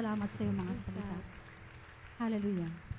salamat sa iyong mga salita. Hallelujah.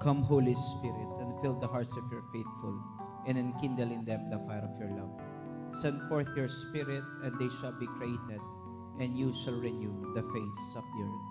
Come, Holy Spirit, and fill the hearts of your faithful, and enkindle in them the fire of your love. Send forth your Spirit, and they shall be created, and you shall renew the face of the earth.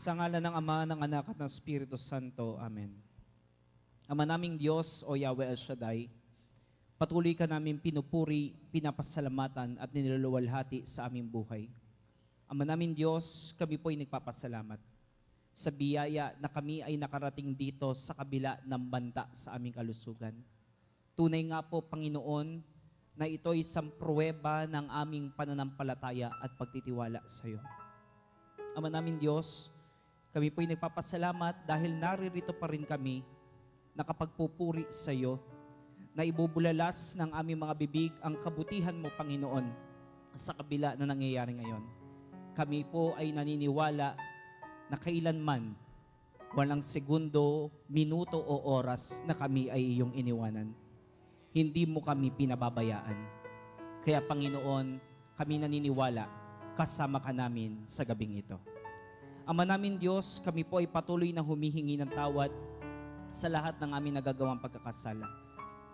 Sa ngala ng Ama, ng Anak at ng Espiritu Santo. Amen. Ama naming Diyos, o Yahweh El Shaddai, patuloy ka namin pinupuri, pinapasalamatan at niluluwalhati sa aming buhay. Ama naming Diyos, kami po ay nagpapasalamat sa biyaya na kami ay nakarating dito sa kabila ng banta sa aming kalusugan. Tunay nga po, Panginoon, na ito ay isang pruweba ng aming pananampalataya at pagtitiwala sa iyo. Ama namin Diyos, kami po ay nagpapasalamat dahil naririto pa rin kami nakapagpupuri sa iyo na ibubulalas ng aming mga bibig ang kabutihan mo, Panginoon, sa kabila na nangyayari ngayon. Kami po ay naniniwala na kailanman walang segundo, minuto o oras na kami ay iyong iniwanan. Hindi mo kami pinababayaan. Kaya Panginoon, kami naniniwala kasama ka namin sa gabing ito. Ama namin Diyos, kami po ay patuloy na humihingi ng tawad sa lahat ng aming nagagawang pagkakasala.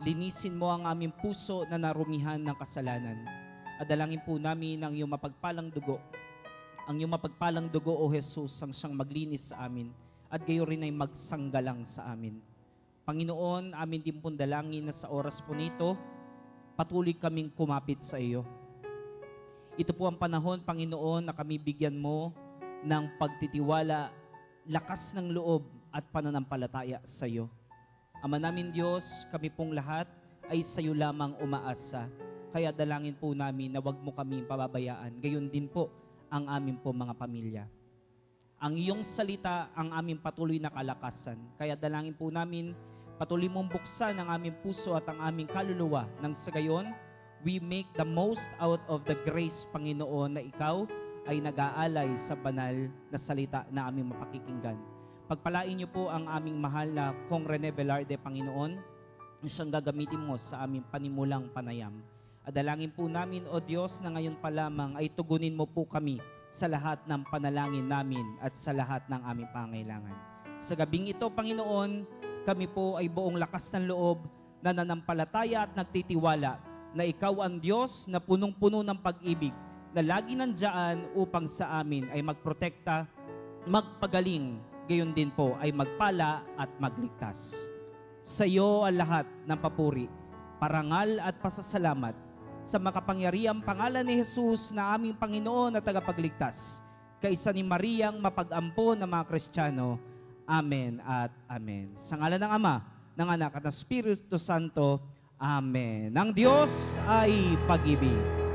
Linisin mo ang aming puso na narumihan ng kasalanan. Adalangin po namin ang iyong mapagpalang dugo. Ang iyong mapagpalang dugo, O Jesus, ang siyang maglinis sa amin at gayo rin ay magsanggalang sa amin. Panginoon, amin din pong dalangin na sa oras po nito, patuloy kaming kumapit sa iyo. Ito po ang panahon, Panginoon, na kami bigyan mo ng pagtitiwala, lakas ng loob at pananampalataya sa iyo. Ama namin Diyos, kami pong lahat ay sa iyo lamang umaasa. Kaya dalangin po namin na wag mo kami pababayaan. Gayon din po ang aming po mga pamilya. Ang iyong salita ang aming patuloy na kalakasan. Kaya dalangin po namin, patuloy mong buksan ang aming puso at ang aming kaluluwa nang sa gayon, we make the most out of the grace, Panginoon, na ikaw ay nag-aalay sa banal na salita na aming mapakikinggan. Pagpalain niyo po ang aming mahal na Kong Rene Velarde, Panginoon, na siyang gagamitin mo sa aming panimulang panayam. Adalangin po namin, O Diyos, na ngayon pa lamang ay tugunin mo po kami sa lahat ng panalangin namin at sa lahat ng aming pangailangan. Sa gabing ito, Panginoon, kami po ay buong lakas ng loob na nanampalataya at nagtitiwala na Ikaw ang Diyos na punong-puno ng pag-ibig na lagi nandyan upang sa amin ay magprotekta, magpagaling, gayon din po ay magpala at magligtas. Sa iyo ang lahat ng papuri, parangal at pasasalamat sa makapangyariang pangalan ni Jesus na aming Panginoon at tagapagligtas, kaysa ni Mariang mapag-ampo ng mga Kristiyano. Amen at Amen. Sa ngalan ng Ama, ng Anak at ng Espiritu Santo. Amen. Ang Diyos ay. Pag-ibig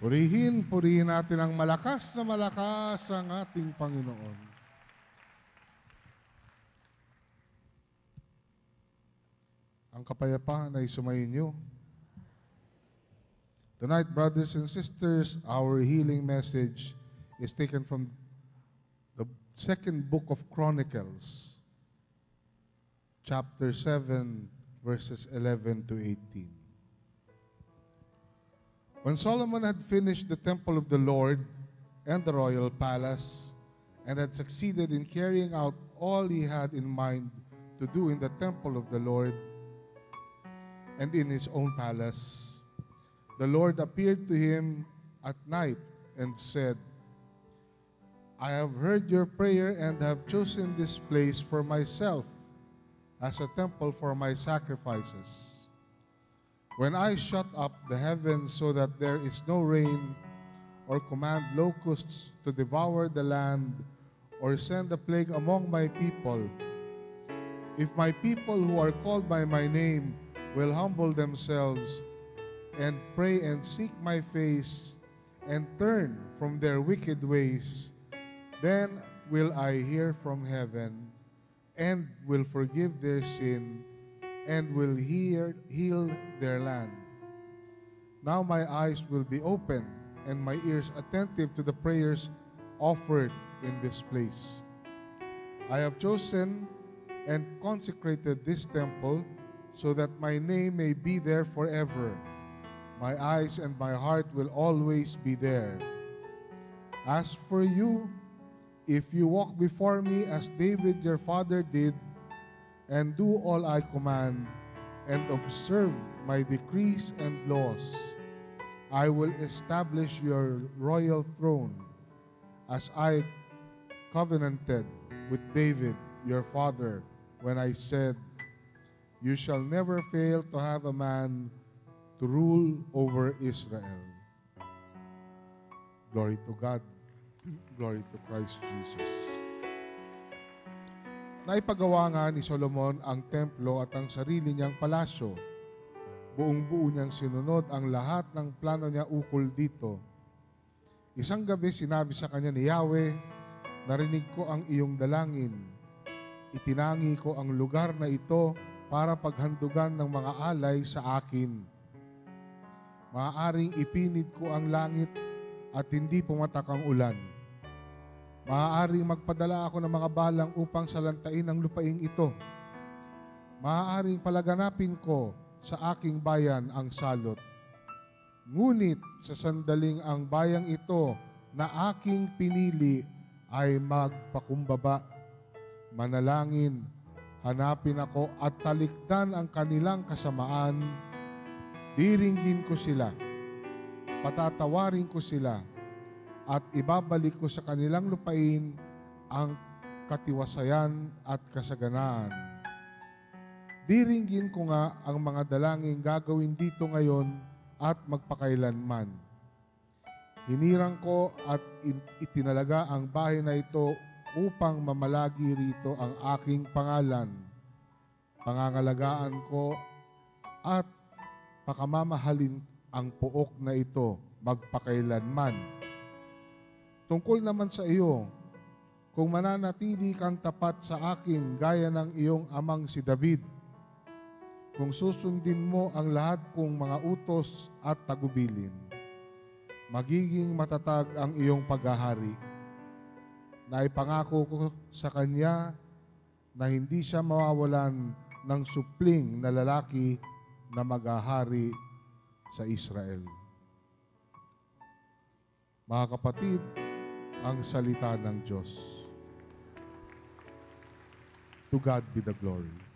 Purihin, purihin natin ang malakas na malakas ang ating Panginoon. Ang kapayapaan ay sumainyo. Tonight, brothers and sisters, our healing message is taken from the second book of Chronicles, chapter 7, verses 11 to 18. When Solomon had finished the temple of the Lord and the royal palace, and had succeeded in carrying out all he had in mind to do in the temple of the Lord and in his own palace, the Lord appeared to him at night and said, I have heard your prayer and have chosen this place for myself as a temple for my sacrifices. When I shut up the heavens so that there is no rain, or command locusts to devour the land, or send a plague among my people, if my people who are called by my name will humble themselves and pray and seek my face and turn from their wicked ways, then will I hear from heaven and will forgive their sin and will hear, heal their land. Now my eyes will be open and my ears attentive to the prayers offered in this place. I have chosen and consecrated this temple so that my name may be there forever. My eyes and my heart will always be there. As for you, if you walk before me as David your father did, and do all I command, and observe my decrees and laws, I will establish your royal throne as I covenanted with David your father when I said, You shall never fail to have a man to rule over Israel. Glory to God. Glory to Christ Jesus. Naipagawa nga ni Solomon ang templo at ang sarili niyang palasyo. Buong buo niyang sinunod ang lahat ng plano niya ukol dito. Isang gabi sinabi sa kanya ni Yahweh, Narinig ko ang iyong dalangin. Itinangi ko ang lugar na ito para paghandugan ng mga alay sa akin. Maaaring ipinid ko ang langit at hindi pumatak ang ulan. Maaaring magpadala ako ng mga balang upang salantain ang lupaing ito. Maaaring palaganapin ko sa aking bayan ang salot. Ngunit sa sandaling ang bayang ito na aking pinili ay magpakumbaba, manalangin, hanapin ako at talikdan ang kanilang kasamaan, diringgin ko sila, patatawarin ko sila, at ibabalik ko sa kanilang lupain ang katiwasayan at kasaganaan. Diringgin ko nga ang mga dalangin gagawin dito ngayon at magpakailanman. Hinirang ko at in- itinalaga ang bahay na ito upang mamalagi rito ang aking pangalan. Pangangalagaan ko at pakamamahalin ang puok na ito magpakailanman. Tungkol naman sa iyo, kung mananatili kang tapat sa akin gaya ng iyong amang si David, kung susundin mo ang lahat kong mga utos at tagubilin, magiging matatag ang iyong paghahari. Naipangako ko sa kanya na hindi siya mawawalan ng supling na lalaki na maghahari sa Israel. Mga kapatid, ang salita ng Diyos. To God be the glory.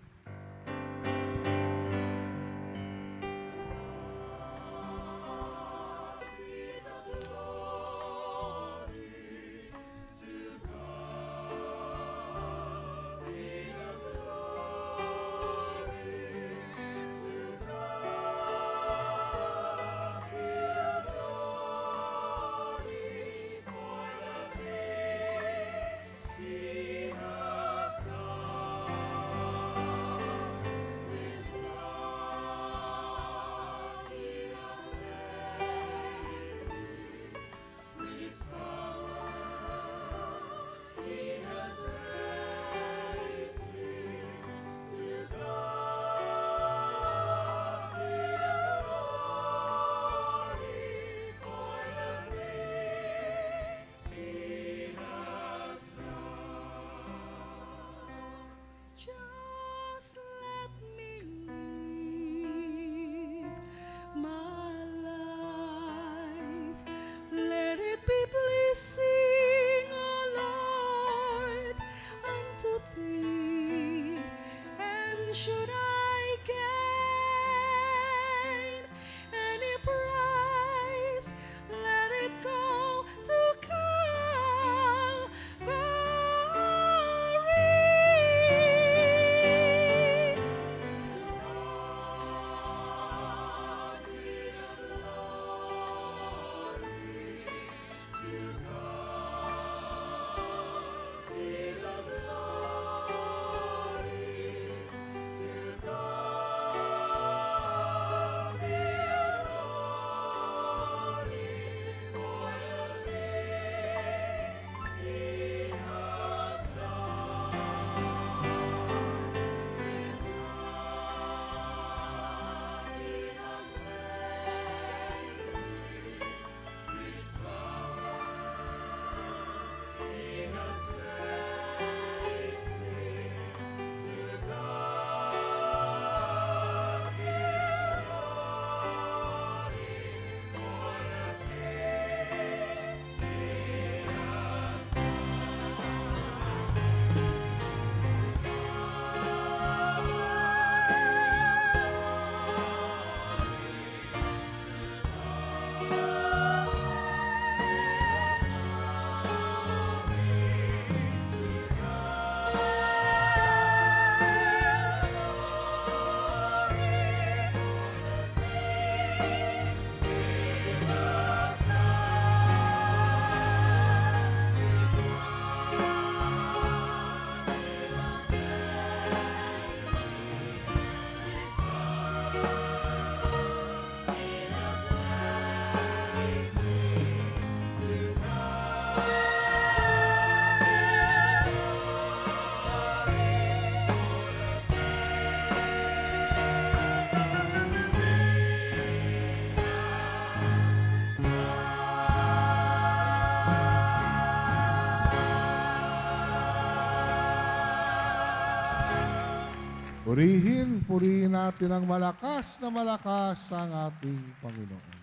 Purihin, purihin natin ang malakas na malakas ang ating Panginoon.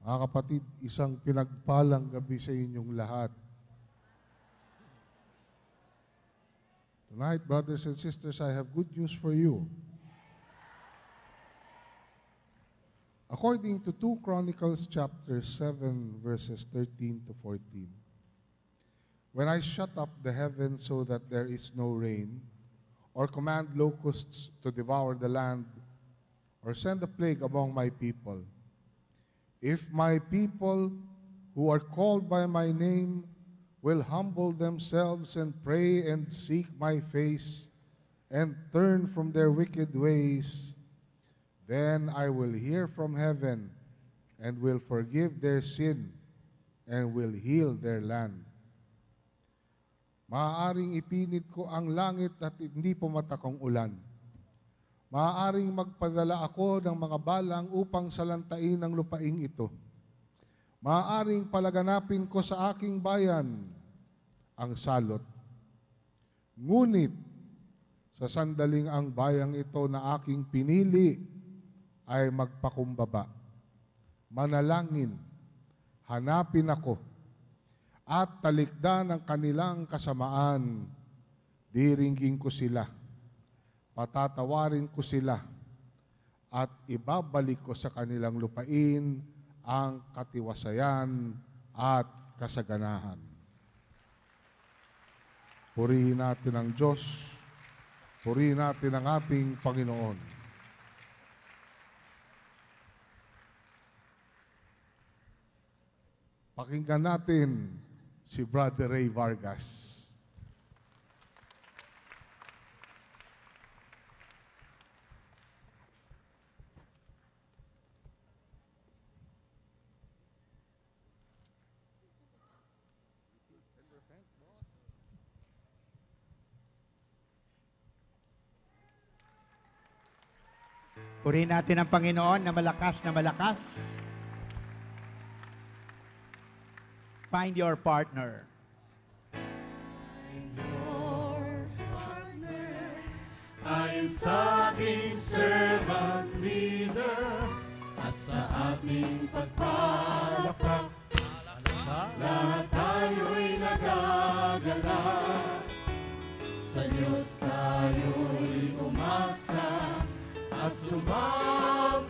Mga kapatid, isang pinagpalang gabi sa inyong lahat. Tonight, brothers and sisters, I have good news for you. According to 2 Chronicles chapter 7 verses 13 to 14, When I shut up the heavens so that there is no rain, or command locusts to devour the land, or send a plague among my people, if my people who are called by my name will humble themselves and pray and seek my face and turn from their wicked ways, then I will hear from heaven and will forgive their sin and will heal their land. Maaaring ipinit ko ang langit at hindi pumatakong ulan. Maaaring magpadala ako ng mga balang upang salantain ang lupaing ito. Maaaring palaganapin ko sa aking bayan ang salot. Ngunit, sa sandaling ang bayang ito na aking pinili ay magpakumbaba. Manalangin, hanapin ako, at talikdan ang kanilang kasamaan. Diringgin ko sila, patatawarin ko sila, at ibabalik ko sa kanilang lupain ang katiwasayan at kasaganahan. Purihin natin ang Diyos, purihin natin ang ating Panginoon. Pakinggan natin si Brother Ray Vargas. Purihin natin ang Panginoon na malakas na malakas. Find your partner. Ayon sa ating servant leader at sa ating pagpalakpak. Lahat tayo'y nagagala. Sa Diyos tayo'y umasa at sumampalataya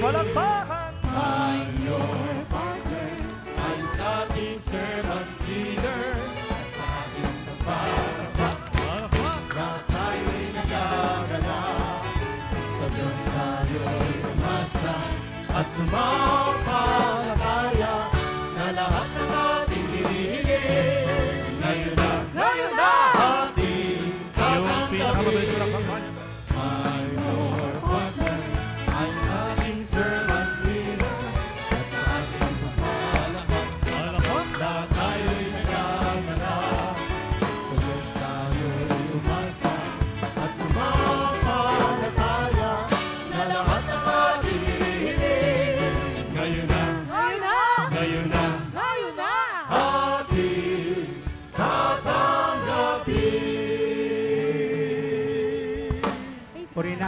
palakpakan. Find your partner Ayon sa ating servant leader sa ating Malakpak. Lahat tayo'y nagagala Sa Diyos tayo'y umasa At sumampalataya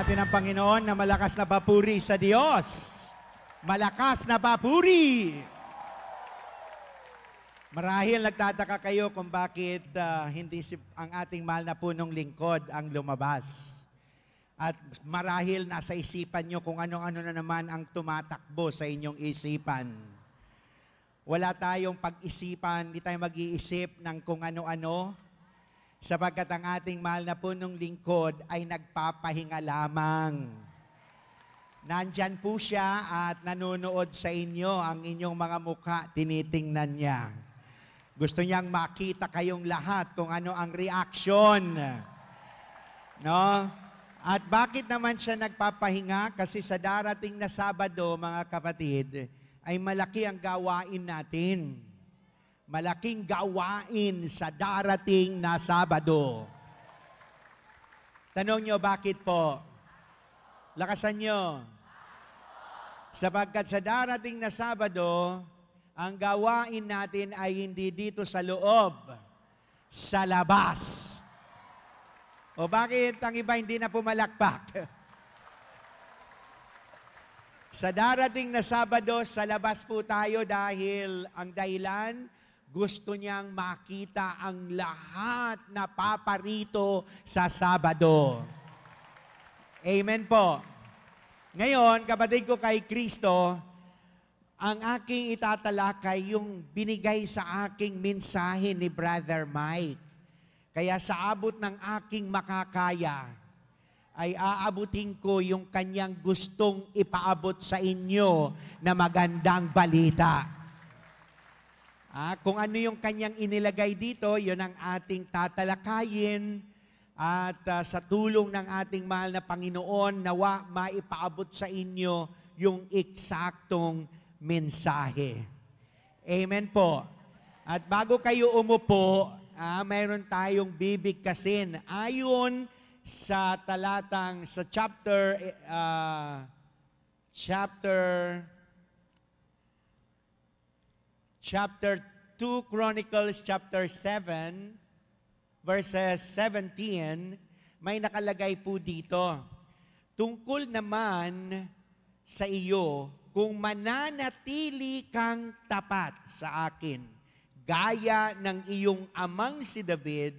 natin ang Panginoon na malakas na papuri sa Diyos. Malakas na papuri! Marahil nagtataka kayo kung bakit ah, hindi si, ang ating mahal na punong lingkod ang lumabas. At marahil nasa isipan nyo kung ano-ano na naman ang tumatakbo sa inyong isipan. Wala tayong pag-isipan, hindi tayo mag-iisip ng kung ano-ano, sapagkat ang ating mahal na punong lingkod ay nagpapahinga lamang. Nandyan po siya at nanonood sa inyo ang inyong mga mukha, tinitingnan niya. Gusto niyang makita kayong lahat kung ano ang reaction. No? At bakit naman siya nagpapahinga? Kasi sa darating na Sabado, mga kapatid, ay malaki ang gawain natin. Malaking gawain sa darating na Sabado. Tanong nyo, bakit po? Lakasan nyo. Sapagkat sa darating na Sabado, ang gawain natin ay hindi dito sa loob, sa labas. O bakit ang iba hindi na pumalakpak? sa darating na Sabado, sa labas po tayo dahil ang dahilan, gusto niyang makita ang lahat na paparito sa Sabado. Amen po. Ngayon, kapatid ko kay Kristo, ang aking itatalakay yung binigay sa aking mensahe ni Brother Mike. Kaya sa abot ng aking makakaya, ay aabutin ko yung kanyang gustong ipaabot sa inyo na magandang balita. Ah, kung ano yung kanyang inilagay dito, yun ang ating tatalakayin at ah, sa tulong ng ating mahal na Panginoon, nawa maipaabot sa inyo yung eksaktong mensahe. Amen po. At bago kayo umupo, ah, mayroon tayong bibigkasin. Ayon sa talatang, sa chapter, ah, chapter, chapter 2 Chronicles chapter 7, verses 17, may nakalagay po dito. Tungkol naman sa iyo kung mananatili kang tapat sa akin, gaya ng iyong amang si David,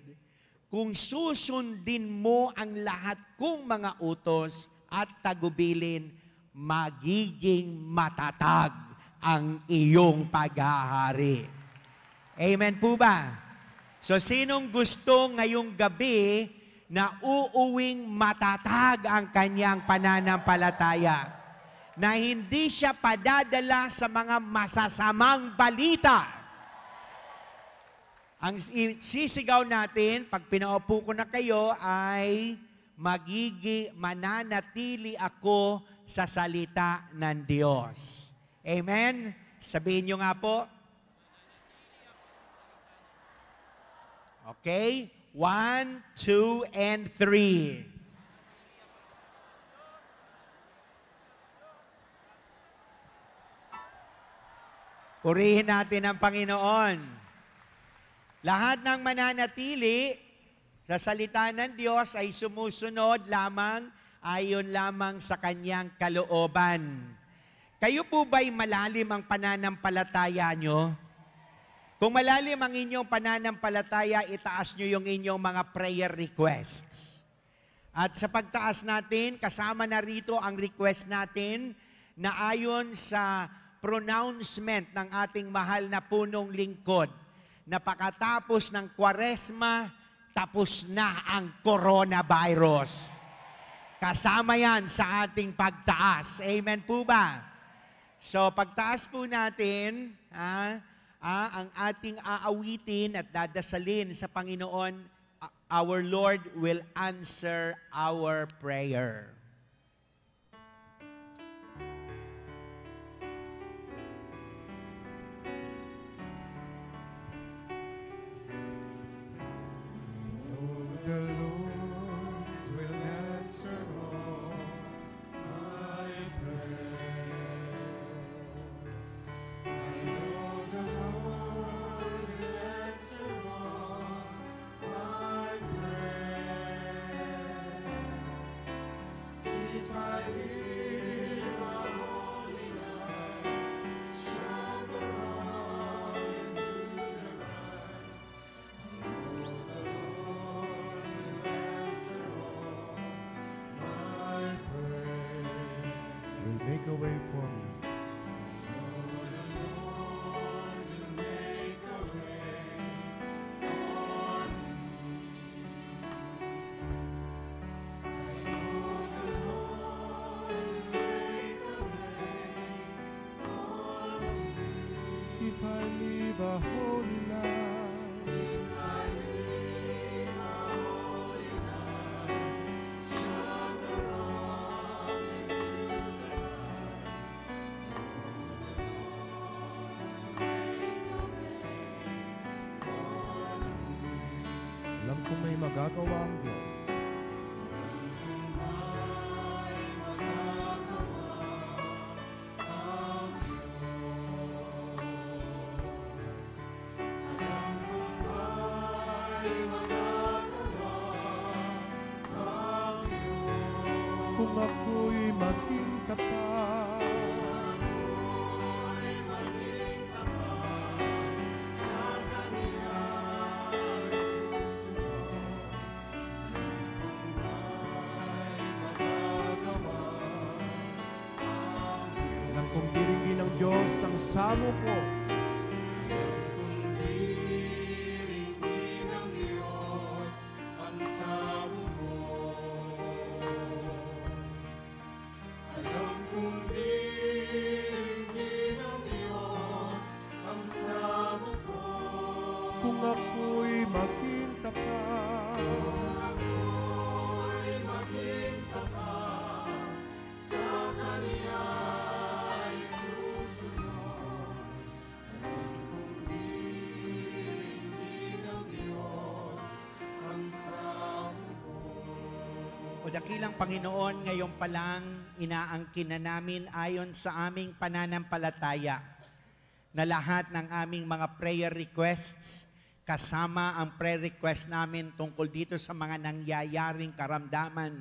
kung susundin mo ang lahat kong mga utos at tagubilin, magiging matatag ang iyong paghahari. Amen po ba? So sinong gusto ngayong gabi na uuwing matatag ang kanyang pananampalataya? Na hindi siya padadala sa mga masasamang balita. Ang sisigaw natin, pag pinaupo ko na kayo, ay magigi, mananatili ako sa salita ng Diyos. Amen? Sabihin nyo nga po. Okay? One, two, and three. Purihin natin ang Panginoon. Lahat ng mananatili sa salita ng Diyos ay sumusunod lamang ayon lamang sa kanyang kalooban. Kayo po ba'y malalim ang pananampalataya nyo? Kung malalim ang inyong pananampalataya, itaas nyo yung inyong mga prayer requests. At sa pagtaas natin, kasama na rito ang request natin na ayon sa pronouncement ng ating mahal na punong lingkod na pakatapos ng kwaresma, tapos na ang coronavirus. Kasama yan sa ating pagtaas. Amen po ba? So pagtaas po natin, ah, ah, ang ating aawitin at dadasalin sa Panginoon, our Lord will answer our prayer. Diyos ang dakilang Panginoon, ngayon pa lang inaangkin na namin ayon sa aming pananampalataya na lahat ng aming mga prayer requests kasama ang prayer request namin tungkol dito sa mga nangyayaring karamdaman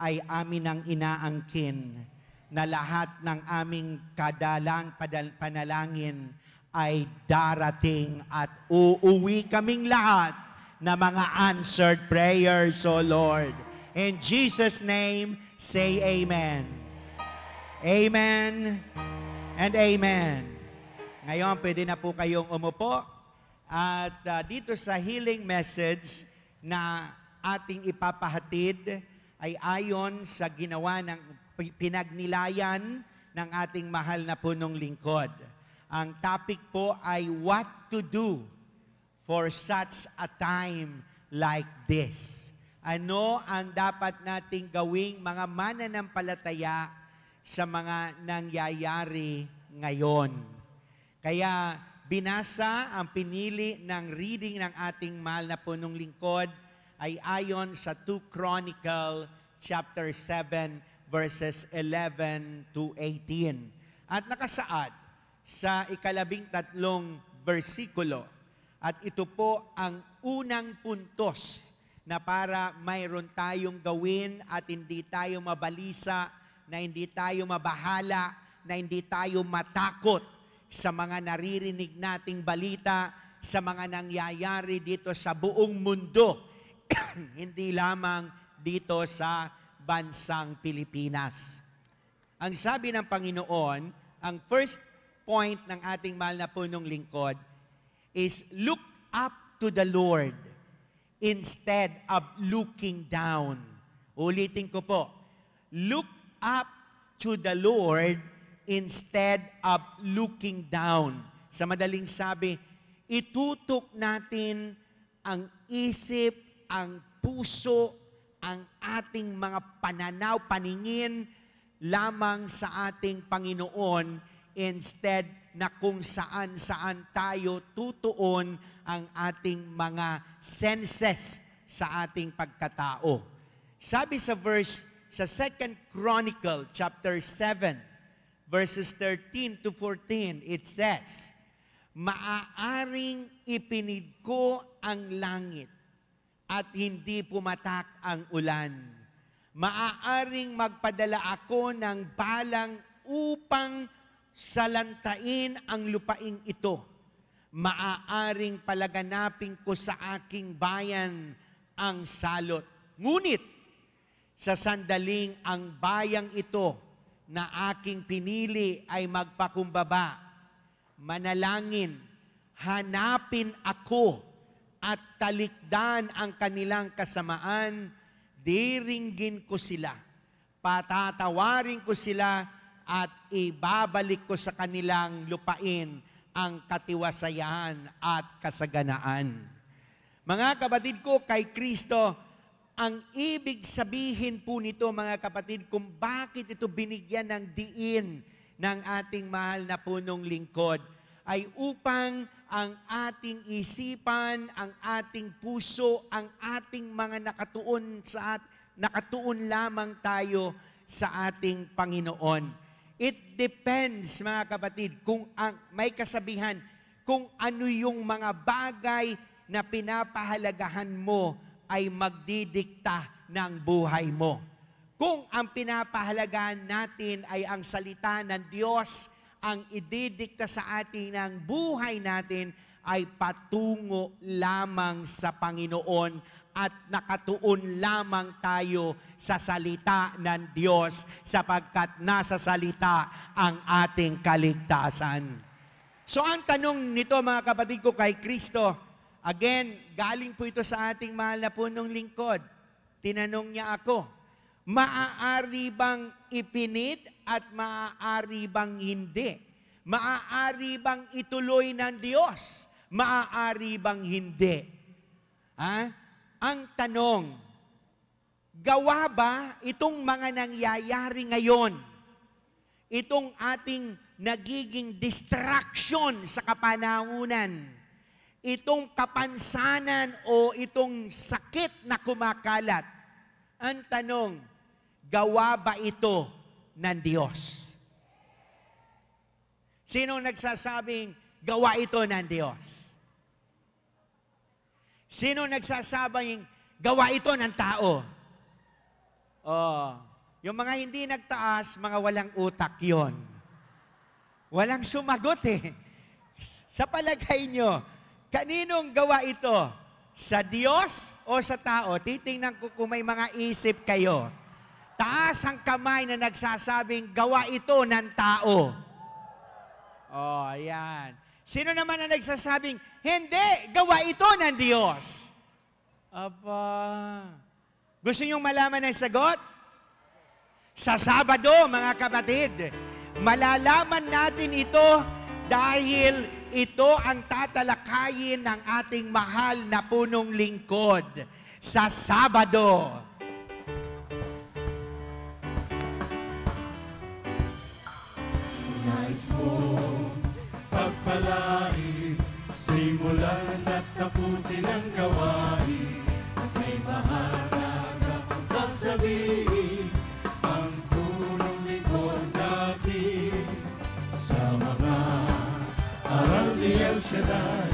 ay amin ang inaangkin na lahat ng aming kadalang panalangin ay darating at uuwi kaming lahat na mga answered prayers, O Lord. In Jesus' name, say Amen. Amen and Amen. Ngayon, pwede na po kayong umupo. At ah, dito sa healing message na ating ipapahatid ay ayon sa ginawa ng pi- pinagnilayan ng ating mahal na punong lingkod. Ang topic po ay what to do for such a time like this. Ano ang dapat nating gawing mga mananampalataya sa mga nangyayari ngayon? Kaya binasa ang pinili ng reading ng ating mahal na punong lingkod ay ayon sa 2 Chronicle chapter 7 verses 11 to 18. At nakasaad sa ikalabing tatlong versikulo. At ito po ang unang puntos na para mayroon tayong gawin at hindi tayo mabalisa, na hindi tayo mabahala, na hindi tayo matakot sa mga naririnig nating balita, sa mga nangyayari dito sa buong mundo, hindi lamang dito sa bansang Pilipinas. Ang sabi ng Panginoon, ang first point ng ating mahal na punong lingkod is look up to the Lord instead of looking down. Ulitin ko po. Look up to the Lord instead of looking down. Sa madaling sabi, itutok natin ang isip, ang puso, ang ating mga pananaw, paningin lamang sa ating Panginoon instead na kung saan-saan tayo tutuon ang ating mga senses sa ating pagkatao. Sabi sa verse sa 2 Chronicle chapter 7 verses 13 to 14 it says Maaaring ipinid ko ang langit at hindi pumatak ang ulan. Maaaring magpadala ako ng balang upang salantain ang lupaing ito. Maaaring palaganapin ko sa aking bayan ang salot. Ngunit, sa sandaling ang bayang ito na aking pinili ay magpakumbaba, manalangin, hanapin ako at talikdan ang kanilang kasamaan, diringgin ko sila, patatawarin ko sila at ibabalik ko sa kanilang lupain ang katiwasayan at kasaganaan. Mga kapatid ko, kay Kristo, ang ibig sabihin po nito mga kapatid kung bakit ito binigyan ng diin ng ating mahal na punong lingkod ay upang ang ating isipan, ang ating puso, ang ating mga nakatuon sa at nakatuon lamang tayo sa ating Panginoon. It depends mga kapatid kung ang may kasabihan kung ano yung mga bagay na pinapahalagahan mo ay magdidikta ng buhay mo. Kung ang pinapahalagahan natin ay ang salita ng Diyos, ang ididikta sa atin ng buhay natin ay patungo lamang sa Panginoon at nakatuon lamang tayo sa salita ng Diyos sapagkat nasa salita ang ating kaligtasan. So ang tanong nito mga kapatid ko kay Kristo, again, galing po ito sa ating mahal na punong lingkod. Tinanong niya ako, maaari bang ipinit at maaari bang hindi? Maaari bang ituloy ng Diyos? Maaari bang hindi? Ha? Ang tanong, gawa ba itong mga nangyayari ngayon, itong ating nagiging distraction sa kapanahunan, itong kapansanan o itong sakit na kumakalat, ang tanong, gawa ba ito ng Diyos? Sino nagsasabing gawa ito ng Diyos? Sino nagsasabing gawa ito ng tao? Oh, yung mga hindi nagtaas, mga walang utak yon. Walang sumagot eh. Sa palagay nyo, kaninong gawa ito? Sa Diyos o sa tao? Titingnan ko kung may mga isip kayo. Taas ang kamay na nagsasabing gawa ito ng tao. Oh, ayan. Sino naman ang nagsasabing, hindi, gawa ito ng Diyos? Aba. Gusto niyong malaman ang sagot? Sa Sabado, mga kapatid, malalaman natin ito dahil ito ang tatalakayin ng ating mahal na punong lingkod sa Sabado. Nais mo pagpalain Simulan at tapusin ang gawain. At may mahalaga kang sasabihin Ang punong lingkod natin Sa mga aral ni El Shaddai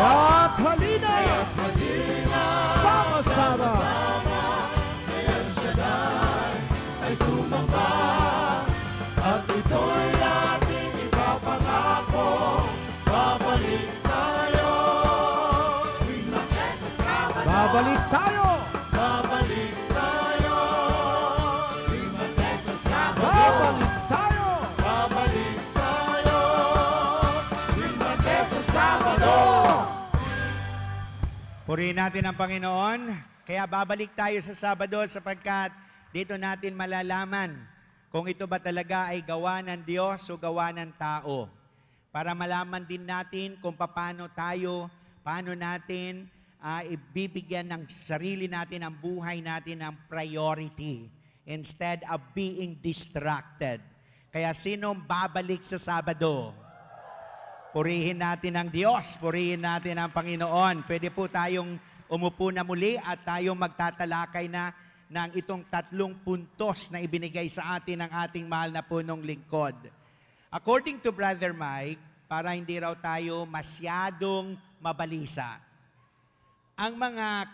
Sabado Purihin natin ang Panginoon. Kaya babalik tayo sa Sabado sapagkat dito natin malalaman kung ito ba talaga ay gawa ng Diyos o gawa ng tao. Para malaman din natin kung paano tayo, paano natin ah, ibibigyan ng sarili natin, ang buhay natin ng priority instead of being distracted. Kaya sinong babalik sa Sabado? Purihin natin ang Diyos, purihin natin ang Panginoon. Pwede po tayong umupo na muli at tayong magtatalakay na ng itong tatlong puntos na ibinigay sa atin ng ating mahal na punong lingkod. According to Brother Mike, para hindi raw tayo masyadong mabalisa, ang mga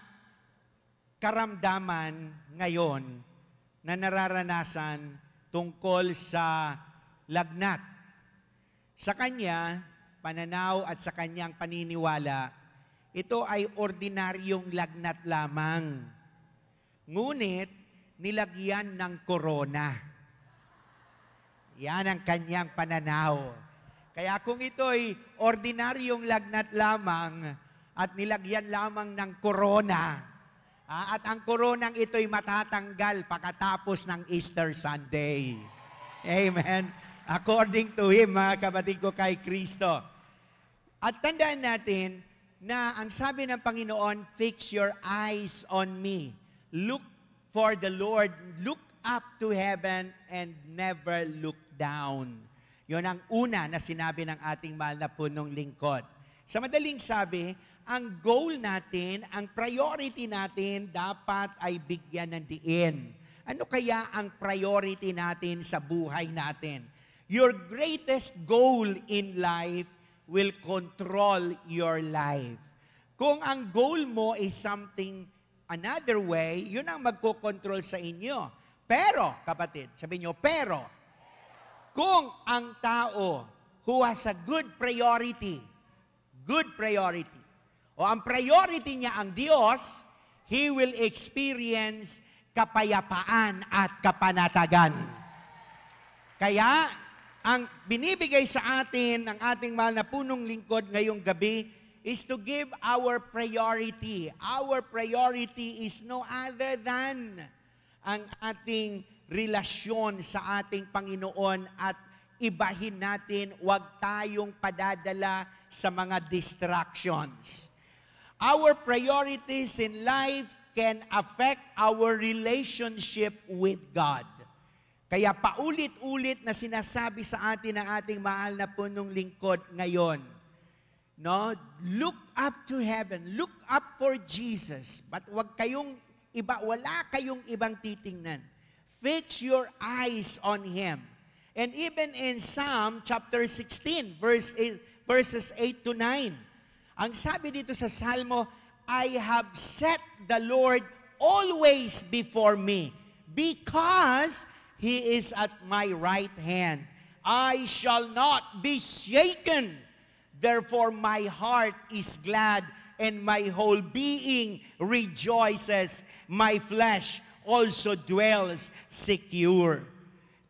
karamdaman ngayon na nararanasan tungkol sa lagnat. Sa kanya, pananaw at sa kanyang paniniwala, ito ay ordinaryong lagnat lamang. Ngunit, nilagyan ng korona. Yan ang kanyang pananaw. Kaya kung ito'y ordinaryong lagnat lamang at nilagyan lamang ng korona, ah, at ang koronang ito'y matatanggal pagkatapos ng Easter Sunday. Amen. According to Him, mga kapatid ko kay Kristo. At tandaan natin na ang sabi ng Panginoon, fix your eyes on me. Look for the Lord. Look up to heaven and never look down. Yon ang una na sinabi ng ating mahal na punong lingkod. Sa madaling sabi, ang goal natin, ang priority natin dapat ay bigyan ng diin. Ano kaya ang priority natin sa buhay natin? Your greatest goal in life will control your life. Kung ang goal mo is something another way, yun ang magkocontrol sa inyo. Pero, kapatid, sabi nyo, pero, kung ang tao who has a good priority, good priority, o ang priority niya ang Diyos, he will experience kapayapaan at kapanatagan. Kaya, ang binibigay sa atin ng ating mahal na punong lingkod ngayong gabi is to give our priority. Our priority is no other than ang ating relasyon sa ating Panginoon at ibahin natin, huwag tayong padadala sa mga distractions. Our priorities in life can affect our relationship with God. Kaya paulit-ulit na sinasabi sa atin ng ating mahal na punong lingkod ngayon, no? Look up to heaven. Look up for Jesus. But wag kayong iba, wala kayong ibang titingnan. Fix your eyes on Him. And even in Psalm chapter 16, verse 8, verses 8 to 9, ang sabi dito sa Salmo, I have set the Lord always before me because He is at my right hand. I shall not be shaken. Therefore, my heart is glad and my whole being rejoices. My flesh also dwells secure.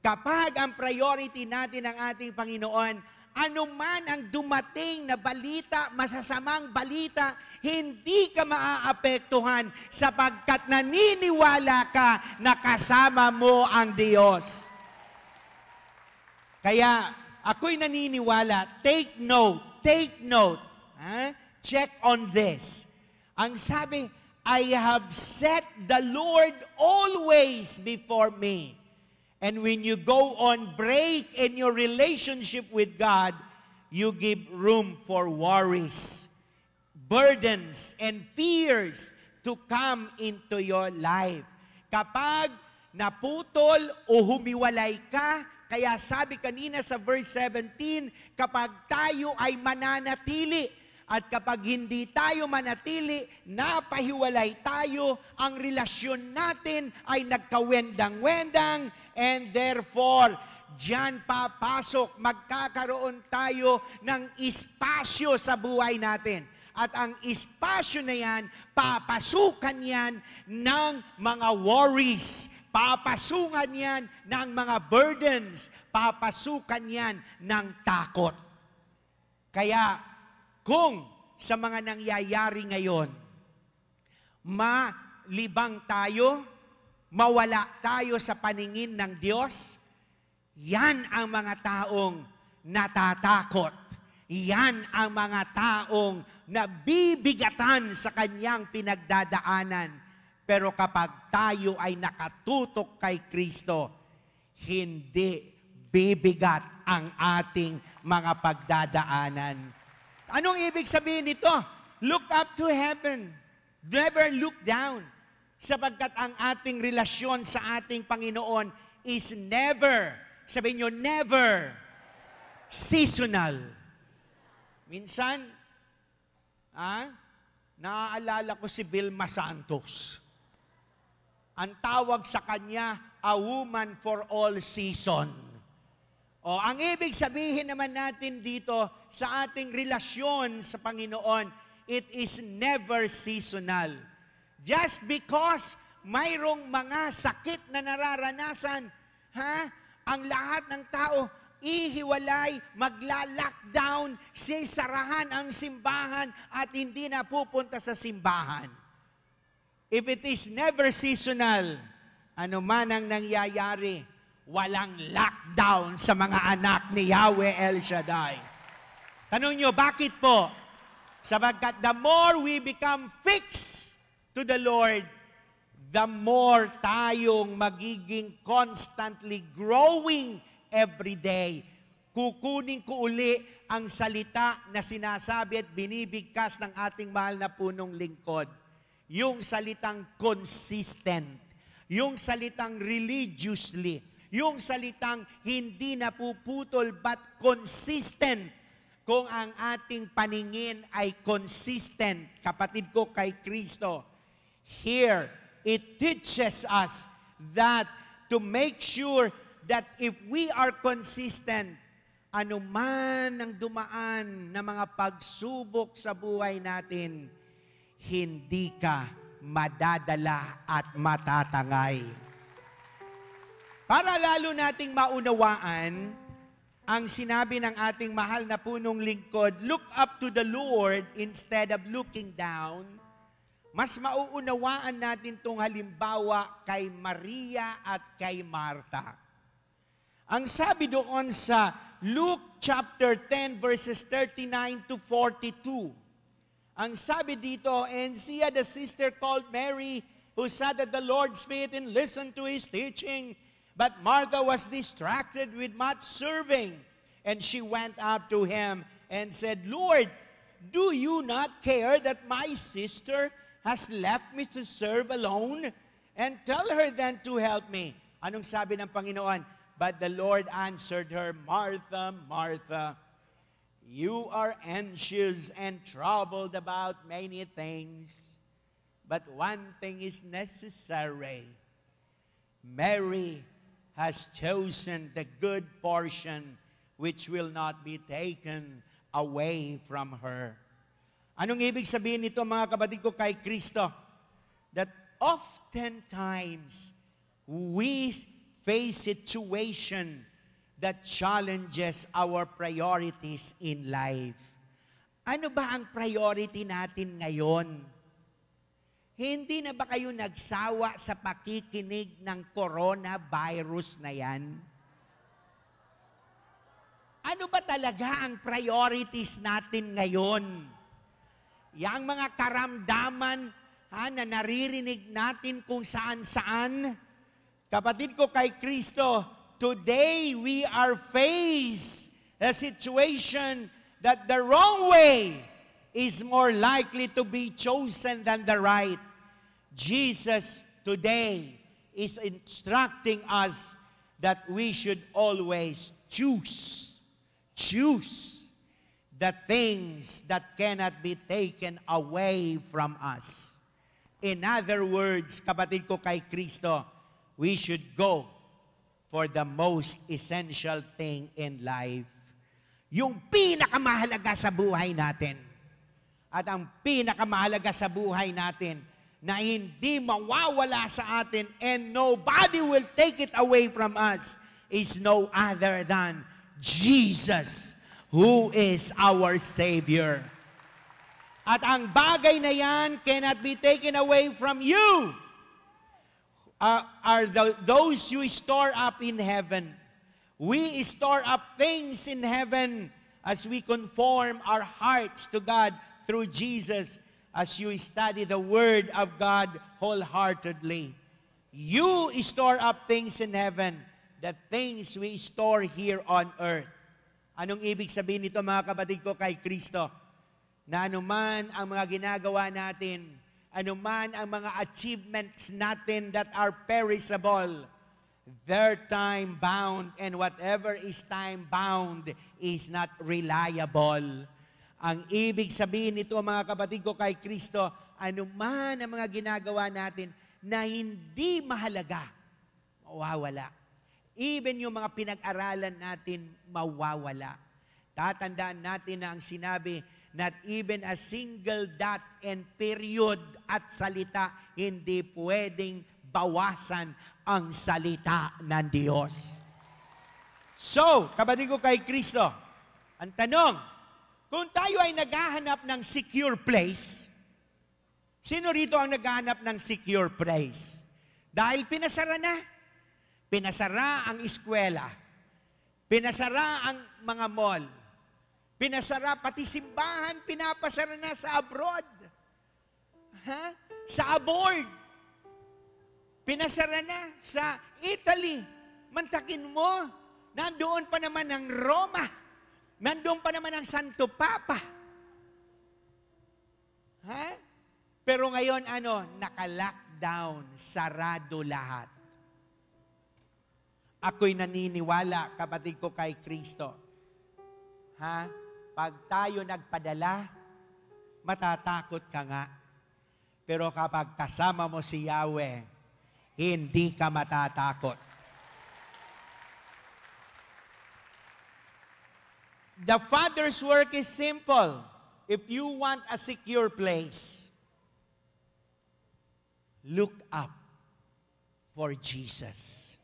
Kapag ang priority natin ng ating Panginoon, anuman ang dumating na balita, masasamang balita, hindi ka maaapektuhan sapagkat naniniwala ka na kasama mo ang Diyos. Kaya ako'y naniniwala, take note, take note, ha? check on this. Ang sabi, I have set the Lord always before me. And when you go on break in your relationship with God, you give room for worries, burdens, and fears to come into your life. Kapag naputol o humiwalay ka, kaya sabi kanina sa verse 17, kapag tayo ay mananatili, at kapag hindi tayo manatili, napahiwalay tayo, ang relasyon natin ay nagkawendang-wendang, and therefore, diyan papasok, magkakaroon tayo ng espasyo sa buhay natin. At ang espasyo na yan, papasukan yan ng mga worries, papasukan yan ng mga burdens, papasukan yan ng takot. Kaya, kung sa mga nangyayari ngayon, malibang tayo, mawala tayo sa paningin ng Diyos, Yan ang mga taong natatakot. Yan ang mga taong nabibigatan sa kanyang pinagdadaanan. Pero kapag tayo ay nakatutok kay Kristo, hindi bibigat ang ating mga pagdadaanan. Anong ibig sabihin nito? Look up to heaven. Never look down. Sapagkat ang ating relasyon sa ating Panginoon is never, sabihin nyo, never seasonal. Minsan, ah, naaalala ko si Vilma Santos. Ang tawag sa kanya, a woman for all season. O, ang ibig sabihin naman natin dito sa ating relasyon sa Panginoon, it is never seasonal. Just because mayroong mga sakit na nararanasan, ha? Ang lahat ng tao, ihiwalay, magla-lockdown, sisarahan ang simbahan at hindi na pupunta sa simbahan. If it is never seasonal, ano man ang nangyayari, walang lockdown sa mga anak ni Yahweh El Shaddai. Tanong nyo, bakit po? Sabagkat the more we become fixed to the Lord, the more tayong magiging constantly growing every day. Kukunin ko uli ang salita na sinasabi at binibigkas ng ating mahal na punong lingkod. Yung salitang consistent. Yung salitang religiously. Yung salitang hindi napuputol but consistent. Kung ang ating paningin ay consistent, kapatid ko kay Kristo, here, it teaches us that to make sure that if we are consistent, anuman ang dumaan na mga pagsubok sa buhay natin, hindi ka madadala at matatangay. Para lalo nating maunawaan ang sinabi ng ating mahal na punong lingkod, look up to the Lord instead of looking down, mas mauunawaan natin itong halimbawa kay Maria at kay Marta. Ang sabi doon sa Luke chapter 10 verses 39 to 42, ang sabi dito, and she had a sister called Mary who sat at the Lord's feet and listened to his teaching. But Martha was distracted with much serving. And she went up to him and said, Lord, do you not care that my sister has left me to serve alone? And tell her then to help me. Anong sabi ng Panginoon? But the Lord answered her, Martha, Martha, you are anxious and troubled about many things, but one thing is necessary. Mary has chosen the good portion which will not be taken away from her. Anong ibig sabihin nito mga kapatid ko kay Kristo? That oftentimes we face situation that challenges our priorities in life. Ano ba ang priority natin ngayon? Hindi na ba kayo nagsawa sa pakikinig ng coronavirus na yan? Ano ba talaga ang priorities natin ngayon? Yang mga karamdaman ha, na naririnig natin kung saan-saan. Kapatid ko kay Kristo, today we are faced a situation that the wrong way is more likely to be chosen than the right. Jesus today is instructing us that we should always choose, choose the things that cannot be taken away from us. In other words, kapatid ko kay Kristo, we should go for the most essential thing in life. Yung pinakamahalaga sa buhay natin. At ang pinakamahalaga sa buhay natin na hindi mawawala sa atin and nobody will take it away from us is no other than Jesus, who is our Savior. At ang bagay na yan cannot be taken away from you. Uh, are the, those you store up in heaven. We store up things in heaven as we conform our hearts to God through Jesus as you study the Word of God wholeheartedly. You store up things in heaven, the things we store here on earth. Anong ibig sabihin nito mga kapatid ko kay Kristo? Na anuman ang mga ginagawa natin, anuman ang mga achievements natin that are perishable, they're time bound and whatever is time bound is not reliable. Ang ibig sabihin nito mga kapatid ko kay Kristo, anuman ang mga ginagawa natin na hindi mahalaga, mawawala. Even yung mga pinag-aralan natin, mawawala. Tatandaan natin na ang sinabi, not even a single dot and period at salita, hindi pwedeng bawasan ang salita ng Diyos. So, kapatid ko kay Kristo, ang tanong, kung tayo ay naghahanap ng secure place, sino rito ang naghahanap ng secure place? Dahil pinasara na. Pinasara ang eskwela. Pinasara ang mga mall. Pinasara pati simbahan, pinapasara na sa abroad. Ha? Sa abroad. Pinasara na sa Italy. Mantakin mo, nandoon pa naman ang Roma. Nandoon pa naman ang Santo Papa. Ha? Pero ngayon, ano, naka-lockdown, sarado lahat. Ako'y naniniwala, kapatid ko kay Kristo. Ha? Pag tayo nagpadala, matatakot ka nga. Pero kapag kasama mo si Yahweh, hindi ka matatakot. The Father's work is simple. If you want a secure place, look up for Jesus.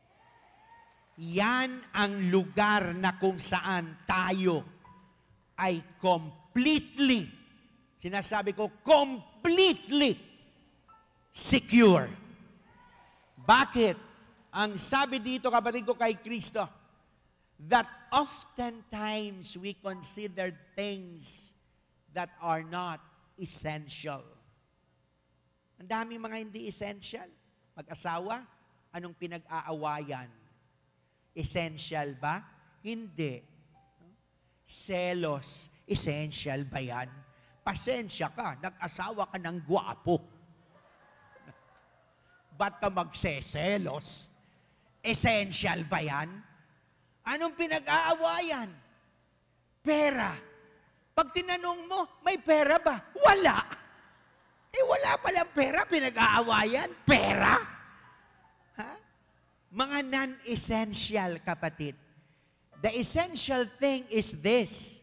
Yan ang lugar na kung saan tayo ay completely, sinasabi ko, completely secure. Bakit? Ang sabi dito, kapatid ko kay Kristo, that oftentimes we consider things that are not essential. Ang daming mga hindi essential. Mag-asawa, anong pinag-aawayan? Essential ba? Hindi. Selos, essential ba yan? Pasensya ka, nag-asawa ka ng gwapo. Ba't ka magseselos? Essential ba yan? Anong pinag-aawayan? Pera. Pag tinanong mo, may pera ba? Wala. Eh wala palang pera, pinag-aawayan. Pera. Mga non-essential, kapatid. The essential thing is this.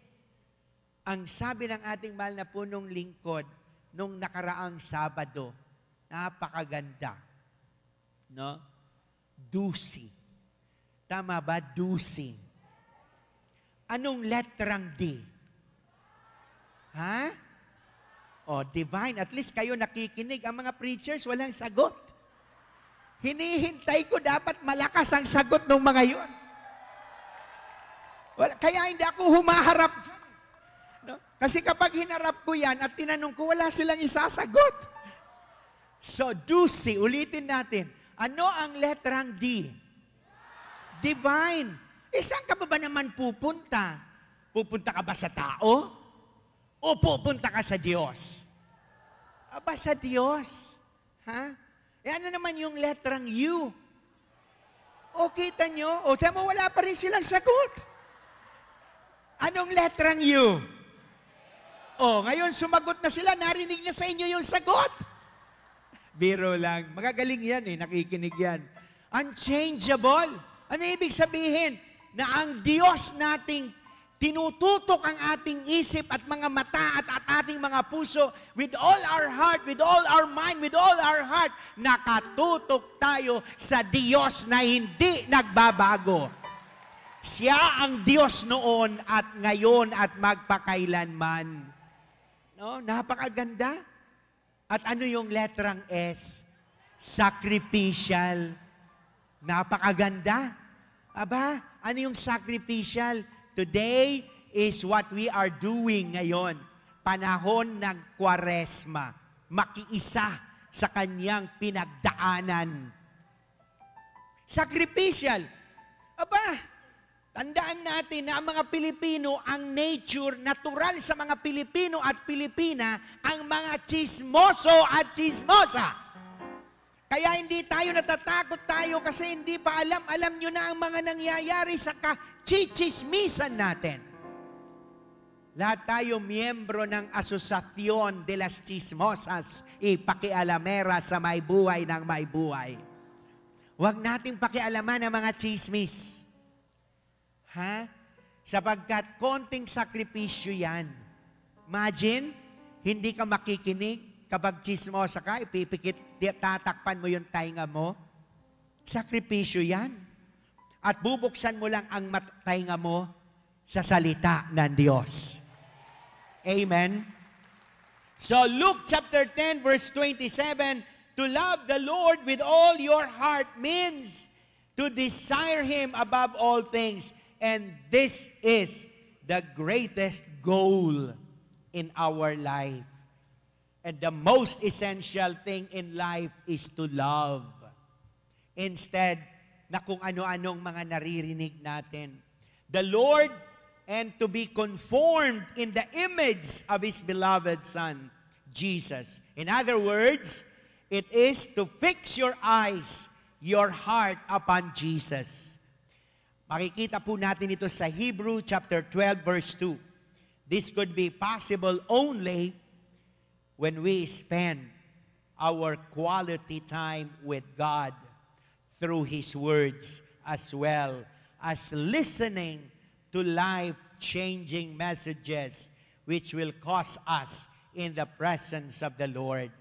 Ang sabi ng ating mahal na punong lingkod nung nakaraang Sabado, napakaganda. No? Dusi. Tama ba? Dusi. Anong letrang D? Ha? O, divine. At least kayo nakikinig. Ang mga preachers, walang sagot. Hinihintay ko dapat malakas ang sagot ng mga yon. Wala, kaya hindi ako humaharap dyan. No? Kasi kapag hinarap ko yan at tinanong ko, wala silang isasagot. So, Dusi, ulitin natin. Ano ang letrang D? Divine. Eh, saan ka ba, ba naman pupunta? Pupunta ka ba sa tao? O pupunta ka sa Diyos? Aba, sa Diyos. Ha? Eh, ano naman yung letrang U? O, kita nyo? O, tama, wala pa rin silang sagot. Anong letrang U? O, ngayon sumagot na sila, narinig na sa inyo yung sagot. Biro lang. Magagaling yan eh, nakikinig yan. Unchangeable. Ano ibig sabihin? Na ang Diyos nating tinututok ang ating isip at mga mata at, at ating mga puso with all our heart, with all our mind, with all our heart, nakatutok tayo sa Diyos na hindi nagbabago. Siya ang Diyos noon at ngayon at magpakailanman. No, napakaganda. At ano yung letrang S? Sacrificial. Napakaganda. Aba, ano yung sacrificial? Today is what we are doing ngayon. Panahon ng kwaresma. Makiisa sa kanyang pinagdaanan. Sacrificial. Aba, tandaan natin na ang mga Pilipino, ang nature, natural sa mga Pilipino at Pilipina, ang mga chismoso at chismosa. Kaya hindi tayo natatakot tayo kasi hindi pa alam, alam nyo na ang mga nangyayari sa kachichismisan natin. Lahat tayo miyembro ng Asosasyon de las Chismosas, ipakialamera sa may buhay ng may buhay. Huwag nating pakialaman ang mga chismis. Ha? Sapagkat konting sakripisyo yan. Imagine, hindi ka makikinig kapag chismosa ka, ipipikit, tatakpan mo yung tainga mo. Sakripisyo yan. At bubuksan mo lang ang mat- tainga mo sa salita ng Diyos. Amen? So Luke chapter 10 verse 27, to love the Lord with all your heart means to desire Him above all things. And this is the greatest goal in our life. And the most essential thing in life is to love. Instead, na kung ano-anong mga naririnig natin. The Lord and to be conformed in the image of His beloved Son, Jesus. In other words, it is to fix your eyes, your heart upon Jesus. Makikita po natin ito sa Hebrew chapter 12 verse 2. This could be possible only when we spend our quality time with God through His words as well as listening to life-changing messages which will cause us in the presence of the Lord.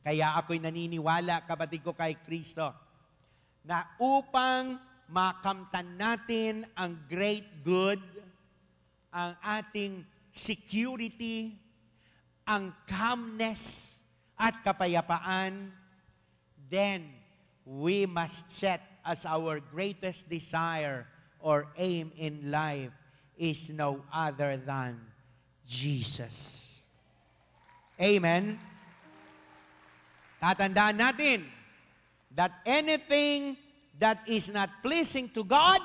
Kaya ako'y naniniwala, kapatid ko kay Kristo, na upang makamtan natin ang great good, ang ating security, ang calmness at kapayapaan, then we must set as our greatest desire or aim in life is no other than Jesus. Amen? Tatandaan natin that anything that is not pleasing to God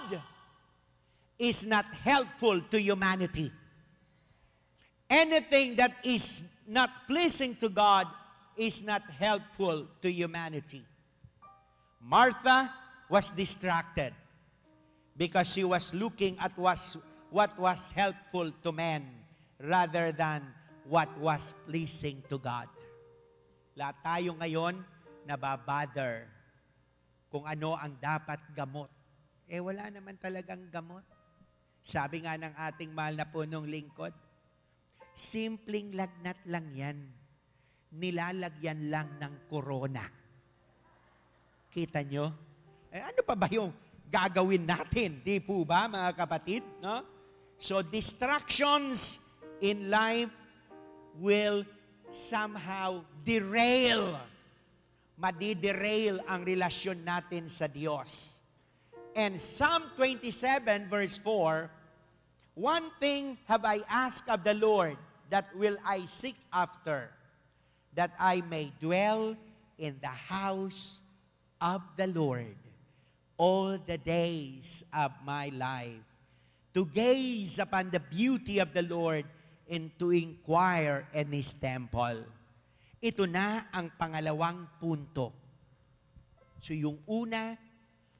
is not helpful to humanity. Anything that is not pleasing to God is not helpful to humanity. Martha was distracted because she was looking at was, what was helpful to men rather than what was pleasing to God. Lahat tayo ngayon nababother kung ano ang dapat gamot. Eh wala naman talagang gamot. Sabi nga ng ating mahal na punong lingkod, simpleng lagnat lang yan. Nilalagyan lang ng corona. Kita nyo? Eh, ano pa ba yung gagawin natin? Di po ba, mga kapatid? No? So, distractions in life will somehow derail. Madiderail ang relasyon natin sa Diyos. And Psalm 27 verse 4, One thing have I asked of the Lord, that will I seek after, that I may dwell in the house of the Lord all the days of my life, to gaze upon the beauty of the Lord and to inquire in His temple. Ito na ang pangalawang punto. So yung una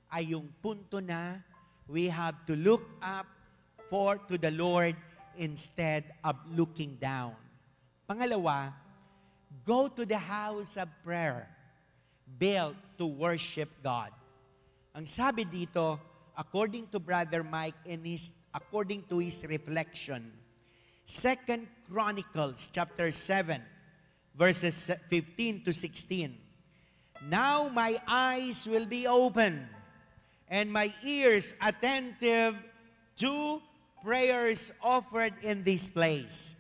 ay yung punto na we have to look up for to the Lord instead of looking down. Pangalawa, go to the house of prayer built to worship God. Ang sabi dito, according to Brother Mike and his, according to his reflection, Second Chronicles chapter 7, verses 15 to 16. Now my eyes will be open and my ears attentive to prayers offered in this place.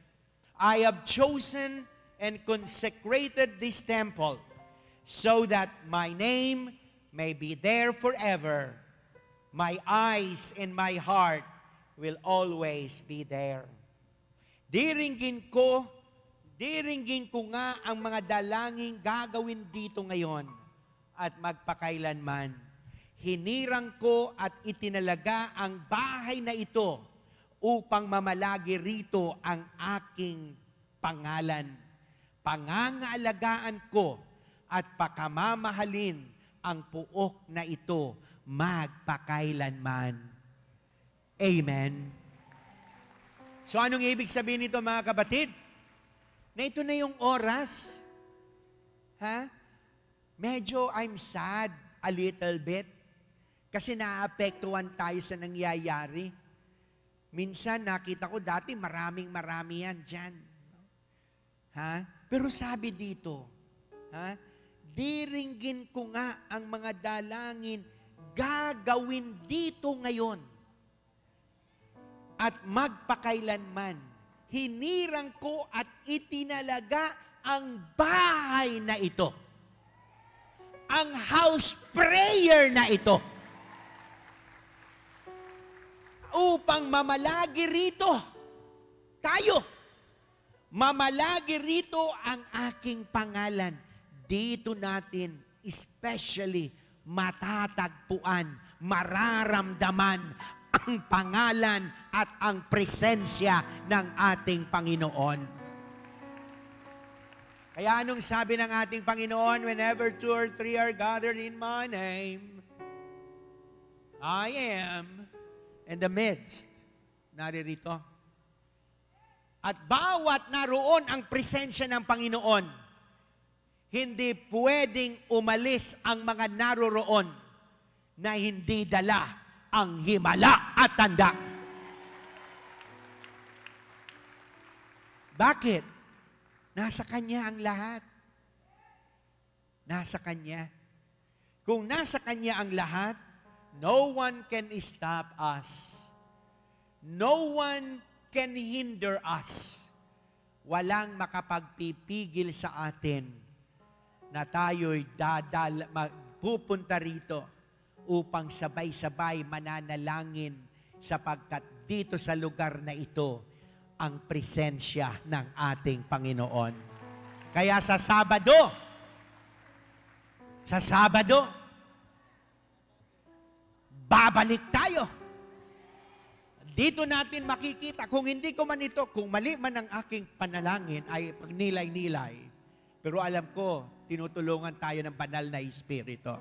I have chosen and consecrated this temple so that my name may be there forever. my eyes and my heart will always be there. Diringgin ko, diringgin ko nga ang mga dalangin gagawin dito ngayon at magpakailanman. Hinirang ko at itinalaga ang bahay na ito upang mamalagi rito ang aking pangalan. Pangangaalagaan ko at pakamamahalin ang puok na ito magpakailanman. Amen. So anong ibig sabihin nito mga kapatid? Na ito na yung oras. Ha? Medyo I'm sad a little bit kasi naapektuhan tayo sa nangyayari. Minsan nakita ko dati maraming marami yan dyan. Ha? Pero sabi dito, ha? Diringgin ko nga ang mga dalangin gagawin dito ngayon at magpakailanman. Hinirang ko at itinalaga ang bahay na ito. Ang house prayer na ito. Upang mamalagi rito. Tayo. Mamalagi rito ang aking pangalan. Dito natin especially matatagpuan, mararamdaman ang pangalan at ang presensya ng ating Panginoon. Kaya anong sabi ng ating Panginoon, whenever two or three are gathered in my name, I am in the midst. Naririto. At bawat naroon ang presensya ng Panginoon, hindi pwedeng umalis ang mga naroroon na hindi dala ang himala at tanda. Bakit? Nasa Kanya ang lahat. Nasa Kanya. Kung nasa Kanya ang lahat, no one can stop us. No one can hinder us. Walang makapagpipigil sa atin na tayo'y dadal, pupunta rito upang sabay-sabay mananalangin sapagkat dito sa lugar na ito ang presensya ng ating Panginoon. Kaya sa Sabado, sa Sabado, babalik tayo. Dito natin makikita, kung hindi ko man ito, kung mali man ang aking panalangin, ay pagnilay-nilay. Pero alam ko, tinutulungan tayo ng banal na Espiritu.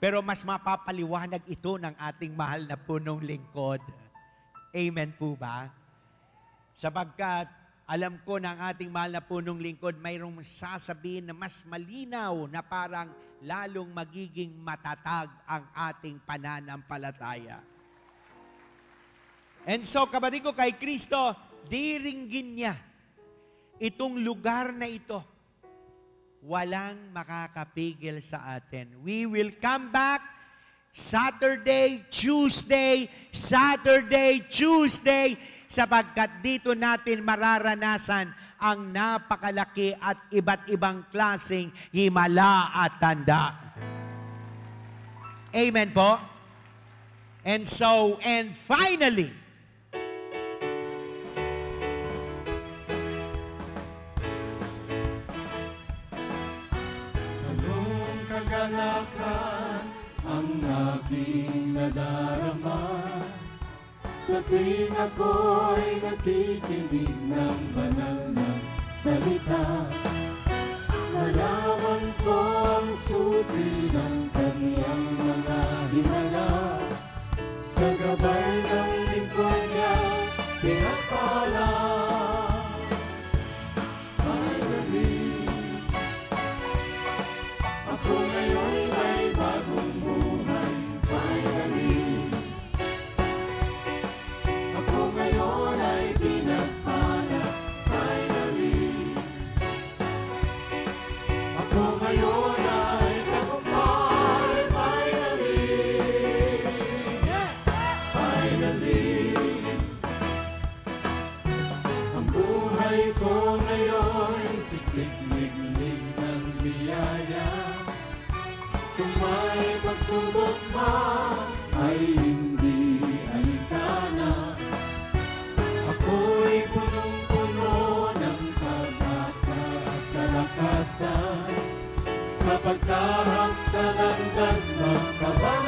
Pero mas mapapaliwanag ito ng ating mahal na punong lingkod. Amen po ba? Sapagkat alam ko ng ating mahal na punong lingkod, mayroong sasabihin na mas malinaw na parang lalong magiging matatag ang ating pananampalataya. And so, kapatid ko kay Kristo, diringgin niya itong lugar na ito. Walang makakapigil sa atin. We will come back Saturday, Tuesday, Saturday, Tuesday, sapagkat dito natin mararanasan ang napakalaki at iba't ibang klaseng himala at tanda. Amen po? And so, and finally, Anong kagalakan ang aking nadarama Sa tuwing ako'y nakikinig ng banal na salita Malawan ko ang susi ng kaniyang mga himala. Sa gabay pagsubok man ay hindi alintana. Ako'y punong-puno ng pag-asa kalakasan sa pagtahak sa landas ng kabayan.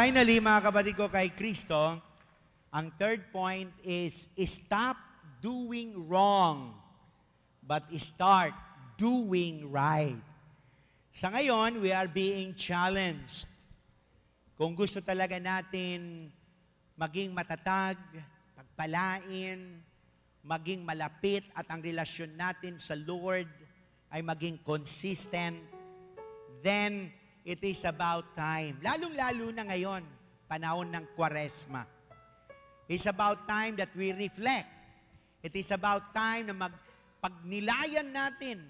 Finally, mga kapatid ko kay Kristo, ang third point is stop doing wrong, but start doing right. Sa ngayon, we are being challenged. Kung gusto talaga natin maging matatag, pagpalain, maging malapit at ang relasyon natin sa Lord ay maging consistent, then it is about time. Lalong-lalo na ngayon, panahon ng kwaresma. It's about time that we reflect. It is about time na magpagnilayan natin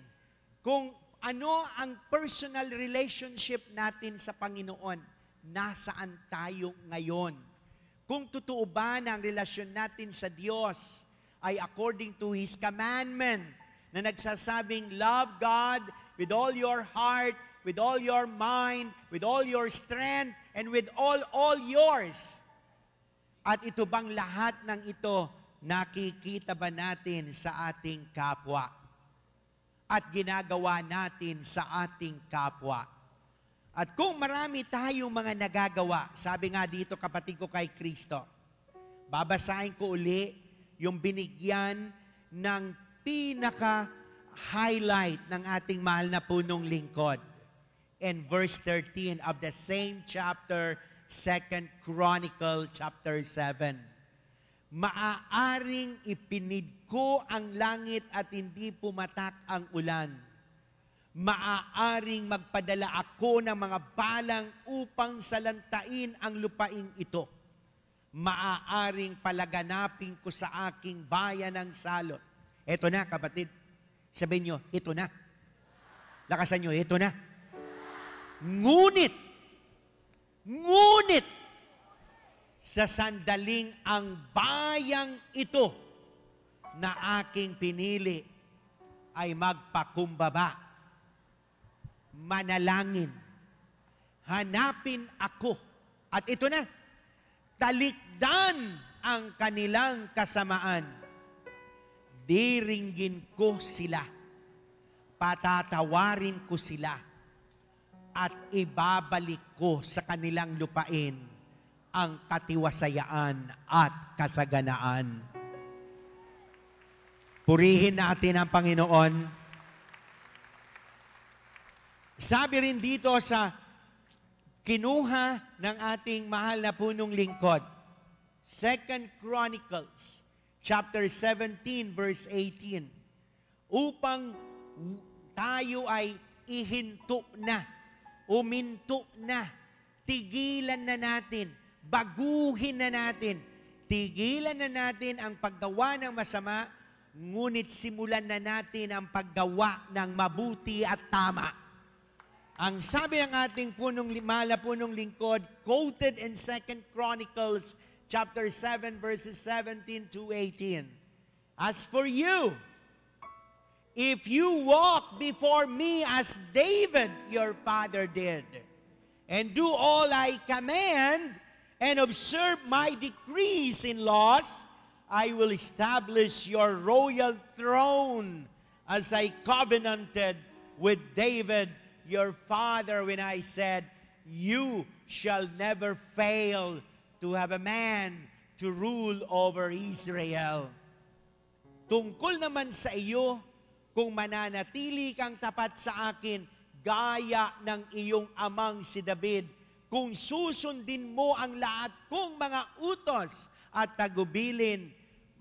kung ano ang personal relationship natin sa Panginoon. Nasaan tayo ngayon? Kung totoo ba na ang relasyon natin sa Diyos ay according to His commandment na nagsasabing, Love God with all your heart, with all your mind, with all your strength, and with all, all yours. At ito bang lahat ng ito nakikita ba natin sa ating kapwa? At ginagawa natin sa ating kapwa? At kung marami tayong mga nagagawa, sabi nga dito kapatid ko kay Kristo, babasahin ko uli yung binigyan ng pinaka-highlight ng ating mahal na punong lingkod. In verse 13 of the same chapter, 2 Chronicle chapter 7. Maaaring ipinid ko ang langit at hindi pumatak ang ulan. Maaaring magpadala ako ng mga balang upang salantain ang lupaing ito. Maaaring palaganapin ko sa aking bayan ng salot. Ito na, kapatid. Sabihin nyo, ito na. Lakasan nyo, ito na. Ngunit, ngunit, sa sandaling ang bayang ito na aking pinili ay magpakumbaba, manalangin, hanapin ako. At ito na, talikdan ang kanilang kasamaan. Diringgin ko sila. Patatawarin ko sila. At ibabalik ko sa kanilang lupain ang katiwasayaan at kasaganaan. Purihin natin ang Panginoon. Sabi rin dito sa kinuha ng ating mahal na punong lingkod, Second Chronicles, chapter 17, verse 18, upang tayo ay ihinto na, uminto na, tigilan na natin, baguhin na natin, tigilan na natin ang paggawa ng masama, ngunit simulan na natin ang paggawa ng mabuti at tama. Ang sabi ng ating punong limala, punong lingkod, quoted in 2 Chronicles chapter 7 verses 17 to 18. As for you, if you walk before me as David your father did, and do all I command, and observe my decrees and laws, I will establish your royal throne as I covenanted with David your father when I said, You shall never fail to have a man to rule over Israel. Tungkol naman sa iyo, kung mananatili kang tapat sa akin, gaya ng iyong amang si David, kung susundin mo ang lahat kong mga utos at tagubilin,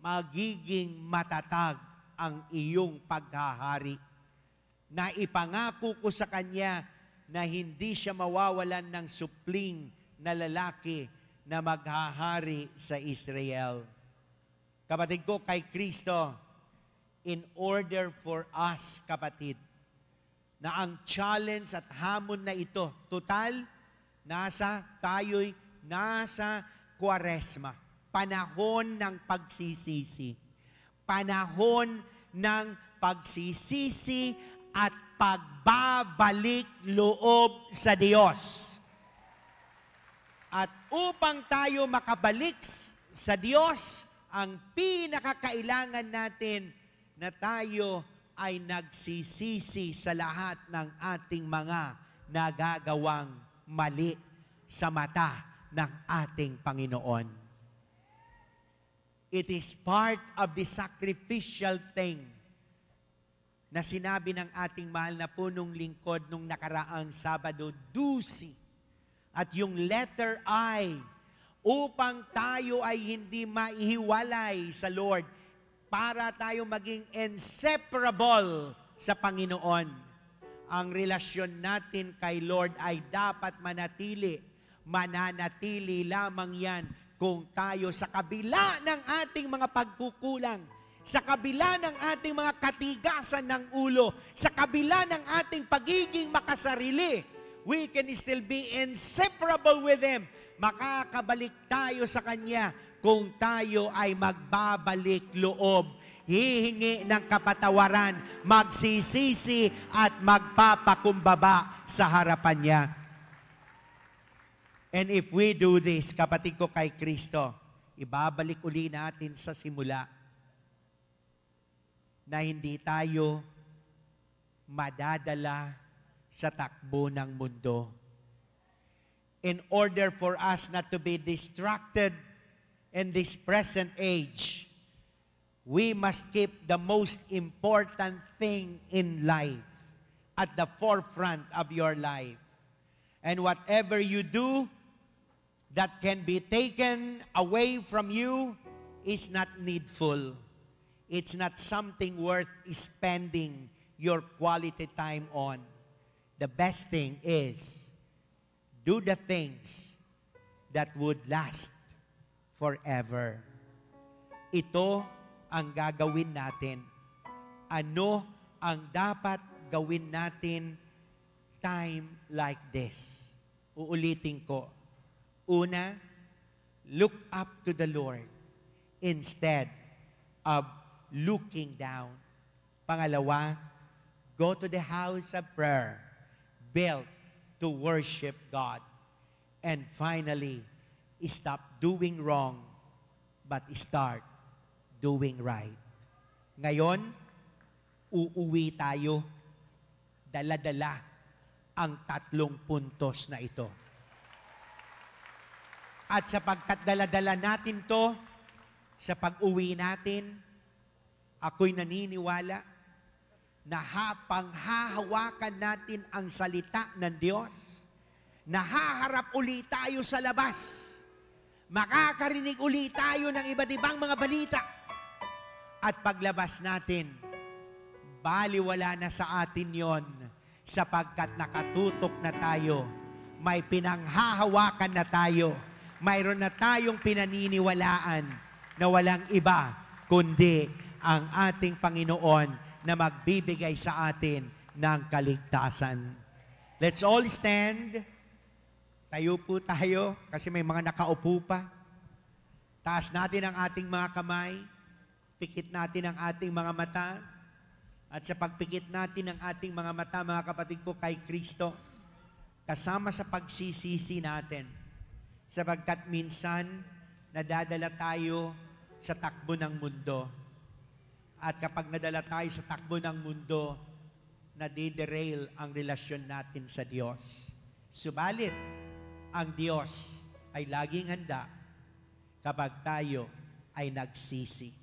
magiging matatag ang iyong paghahari na ipangako ko sa kanya na hindi siya mawawalan ng supling na lalaki na maghahari sa Israel. Kapatid ko, kay Kristo, in order for us, kapatid, na ang challenge at hamon na ito, total, nasa tayo'y nasa kwaresma. Panahon ng pagsisisi. Panahon ng pagsisisi at pagbabalik loob sa Diyos. At upang tayo makabalik sa Diyos, ang pinakakailangan natin na tayo ay nagsisisi sa lahat ng ating mga nagagawang mali sa mata ng ating Panginoon. It is part of the sacrificial thing na sinabi ng ating mahal na punong lingkod nung nakaraang Sabado, Dusi. At yung letter I, upang tayo ay hindi maihiwalay sa Lord, para tayo maging inseparable sa Panginoon. Ang relasyon natin kay Lord ay dapat manatili. Mananatili lamang yan kung tayo sa kabila ng ating mga pagkukulang, sa kabila ng ating mga katigasan ng ulo, sa kabila ng ating pagiging makasarili, we can still be inseparable with Him. Makakabalik tayo sa Kanya kung tayo ay magbabalik loob, hihingi ng kapatawaran, magsisisi at magpapakumbaba sa harapan niya. And if we do this, kapatid ko kay Kristo, ibabalik uli natin sa simula na hindi tayo madadala sa takbo ng mundo. In order for us not to be distracted in this present age, we must keep the most important thing in life at the forefront of your life. And whatever you do that can be taken away from you is not needful. It's not something worth spending your quality time on. The best thing is do the things that would last forever. Ito ang gagawin natin. Ano ang dapat gawin natin time like this? Uulitin ko. Una, look up to the Lord instead of looking down. Pangalawa, go to the house of prayer built to worship God. And finally, stop doing wrong but start doing right. Ngayon, uuwi tayo dala-dala ang tatlong puntos na ito. At sapagkat dala-dala natin to, sa pag-uwi natin, ako'y naniniwala na hapang hahawakan natin ang salita ng Diyos, nahaharap uli tayo sa labas, makakarinig uli tayo ng iba't ibang mga balita, at paglabas natin, baliwala na sa atin yon sapagkat nakatutok na tayo, may pinanghahawakan na tayo, mayroon na tayong pinaniniwalaan na walang iba kundi ang ating Panginoon na magbibigay sa atin ng kaligtasan. Let's all stand. Tayo po tayo kasi may mga nakaupo pa. Taas natin ang ating mga kamay. Pikit natin ang ating mga mata. At sa pagpikit natin ang ating mga mata, mga kapatid ko, kay Kristo, kasama sa pagsisisi natin, sapagkat minsan nadadala tayo sa takbo ng mundo. At kapag nadala tayo sa takbo ng mundo, nadiderail ang relasyon natin sa Diyos. Subalit, ang Diyos ay laging handa kapag tayo ay nagsisi.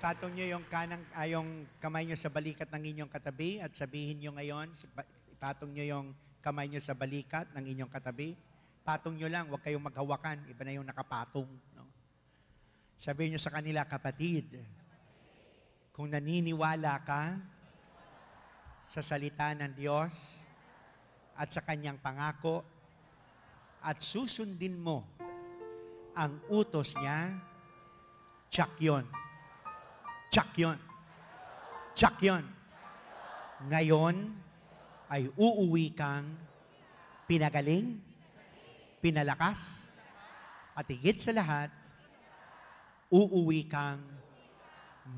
Ipatong nyo yung, kanang, ah, yung kamay nyo sa balikat ng inyong katabi at sabihin nyo ngayon, ipatong nyo yung kamay nyo sa balikat ng inyong katabi. Patong nyo lang, huwag kayong maghawakan. Iba na yung nakapatong. No? Sabihin nyo sa kanila, kapatid, kung naniniwala ka sa salita ng Diyos at sa kanyang pangako at susundin mo ang utos niya, tsak yun. Tsak yun. Tsak yun. Ngayon ay uuwi kang pinagaling, pinalakas, at higit sa lahat, uuwi kang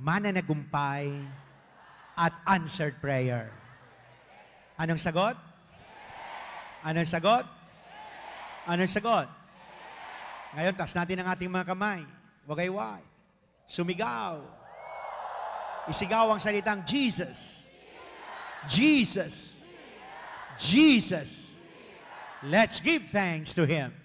mananagumpay at answered prayer. Anong sagot? Anong sagot? Anong sagot? Ngayon, taas natin ang ating mga kamay. Wagayway. Sumigaw. Isigaw ang salitang Jesus. Jesus. Jesus. Let's give thanks to Him.